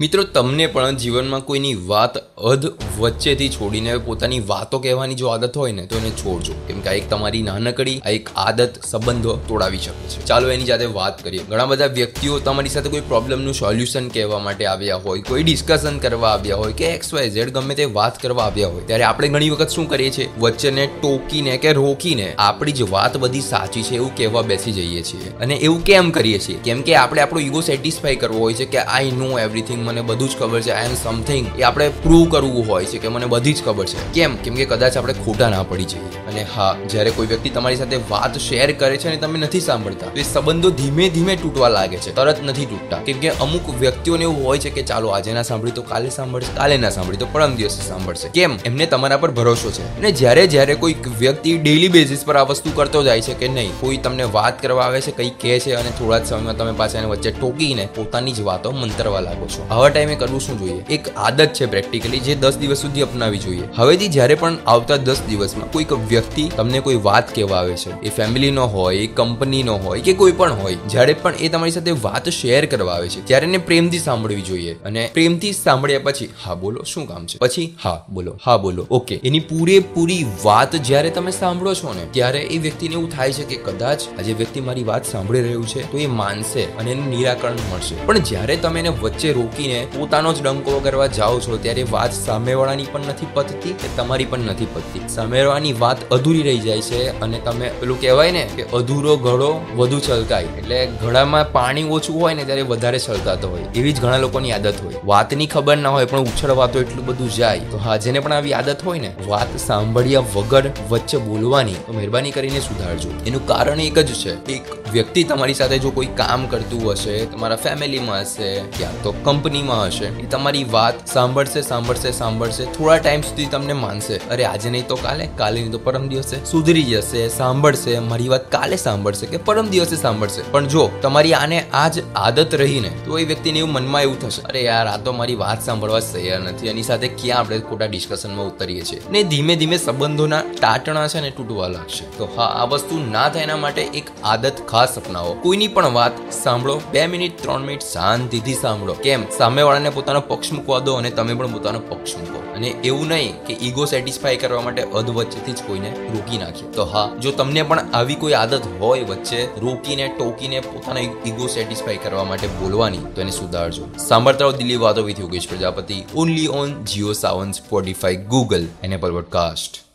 મિત્રો, તમને પણ જીવનમાં કોઈની વાત અધ વચ્ચેથી છોડીને પોતાની વાતો કહેવાની જો આદત હોય ને, તો એને છોડજો. કેમ કે આ એક તમારી નાનકડી, આ એક આદત સંબંધો તોડાવી શકે છે. ચાલો એની સાથે વાત કરીએ. ઘણા બધા વ્યક્તિઓ તમારી સાથે કોઈ પ્રોબ્લેમનું સોલ્યુશન કહેવા માટે આવ્યા હોય, કોઈ ડિસ્કશન કરવા આવ્યા હોય કે એક્સ, વાય, ઝેડ, ગમે તે વાત કરવા આવ્યા હોય, ત્યારે આપણે ઘણી વખત શું કરીએ છીએ? વચ્ચેને ટોકીને કે રોકીને આપણી જ વાત બધી સાચી છે એવું કહેવા બેસી જઈએ છીએ. અને એવું કેમ કરીએ છીએ? કેમ કે આપણે આપણો ઈગો સેટિસ્ફાઈ કરવો હોય છે કે આઈ નો એવરીથિંગ મને બધું જ ખબર છે. આઈ એમ સમથિંગ એ આપણે પ્રૂવ કરવું હોય છે કે મને બધી જ ખબર છે. કેમ? કેમ કે કદાચ આપણે ખોટા ના પડી જઈએ. અને હા, જ્યારે કોઈ વ્યક્તિ તમારી સાથે વાત શેર કરે છે અને તમે નથી સાંભળતા એ સંબંધો ધીમે ધીમે તૂટવા લાગે છે. તરત નથી તૂટતા. કેમ કે અમુક વ્યક્તિઓને એવું હોય છે કે ચાલો, આજે ના સાંભળી તો કાલે સાંભળશે, કાલે ના સાંભળી તો પરમ દિવસે સાંભળશે. કેમ? એમને તમારા પર ભરોસો છે. અને જ્યારે જ્યારે કોઈ વ્યક્તિ ડેલી બેઝિસ પર આ વસ્તુ કરતો જાય છે કે નહીં, કોઈ તમને વાત કરવા આવે છે, કંઈ કહે છે અને થોડા જ સમયમાં તમે પાછા એને વચ્ચે ટોકીને પોતાની જ વાતો મંતરવા લાગો છો. આવા ટાઈમે કરવું શું જોઈએ? એક આદત છે પ્રેક્ટિકલી જે દસ દિવસ સુધી અપનાવી જોઈએ. હવેથી જ્યારે પણ આવતા દસ દિવસમાં કોઈક વ્યક્તિ તમને કોઈ વાત કહેવા આવે છે, એ ફેમિલીનો હોય, એ કંપનીનો હોય કે કોઈ પણ હોય, જ્યારે પણ એ તમારી સાથે વાત શેર કરવા આવે છે, ત્યારે એને પ્રેમથી સાંભળવી જોઈએ અને પ્રેમથી સાંભળ્યા પછી, હા, બોલો, શું કામ છે? પછી, હા, બોલો હા, બોલો, ઓકે. એની પૂરેપૂરી વાત જ્યારે તમે સાંભળો છો ને, ત્યારે એ વ્યક્તિને એવું થાય છે કે, કદાચ આજે વ્યક્તિ મારી વાત સાંભળી રહ્યું છે, તો એ માનશે અને એનું નિરાકરણ મળશે. પણ જ્યારે તમે એને વચ્ચે રોકીને પોતાનો જ ડંકો કરવા જાઓ છો, ત્યારે વાત સામેવાળાની પણ નથી પતતી કે તમારી પણ નથી પતતી. સામેવાળાની વાત અધૂરી રહી જાય છે અને તમે પેલું કહેવાય ને કે અધૂરો ઘડો વધુ છલકાય એટલે ઘડામાં પાણી ઓછું હોય ને ત્યારે વધારે છલકાતો હોય. એવી જ ઘણા લોકોની આદત હોય. વાતની ખબર ના હોય પણ ઉછળવા તો એટલું બધું જાય. તો હા, જેને પણ આવી આદત હોય ને, વાત સાંભળ્યા વગર વચ્ચે બોલવાની તો મહેરબાની કરીને સુધારજો. એનું કારણ એક જ છે. એક વ્યક્તિ તમારી સાથે જો કોઈ કામ કરતું હશે, તમારા ફેમિલીમાં હશે ક્યાં તો કંપનીમાં હશે, એ તમારી વાત સાંભળશે સાંભળશે સાંભળશે, થોડા ટાઈમ સુધી તમને માનશે. અરે આજે નહીં તો કાલે કાલે નહીં તો પરમ દિવસે સુધરી જશે, સાંભળશે, મારી વાત કાલે સાંભળશે કે પરમ દિવસે સાંભળશે. પણ જો તમારી આને આ જ આદત રહીને તો એ વ્યક્તિને એવું મનમાં એવું થશે, અરે યાર, આ તો મારી વાત સાંભળવા તૈયાર નથી. એની સાથે ક્યાં આપણે ખોટા ડિસ્કશનમાં ઉતરીએ છીએ? ને ધીમે ધીમે સંબંધોના ટાટણા છે ને તૂટવા લાગશે. તો હા, આ વસ્તુ ના થાય એના માટે એક આદત ખાસ અપનાવો કોઈની પણ વાત સાંભળો. બે મિનિટ, ત્રણ મિનિટ શાંતિથી સાંભળો. કેમ? સામેવાળાને પોતાનો પક્ષ મૂકવા દો અને તમે પણ પોતાનો પક્ષ મૂકો. અને એવું નહીં કે ઈગો સેટિસ્ફાય કરવા માટે અધ વચ્ચેથી જ કોઈને રોકી નાખીએ તો હા, જો તમને પણ આવી કોઈ આદત હોય વચ્ચે રોકીને, ટોકીને પોતાના ઈગો સેટિસ્ફાય કરવા માટે બોલવાની, તો એને સુધારજો. સાંભળતા દિલ્હી વાતો with Yogesh Prajapati. Only on Jio Saavn Spotify Google એને પર પોડકાસ્ટ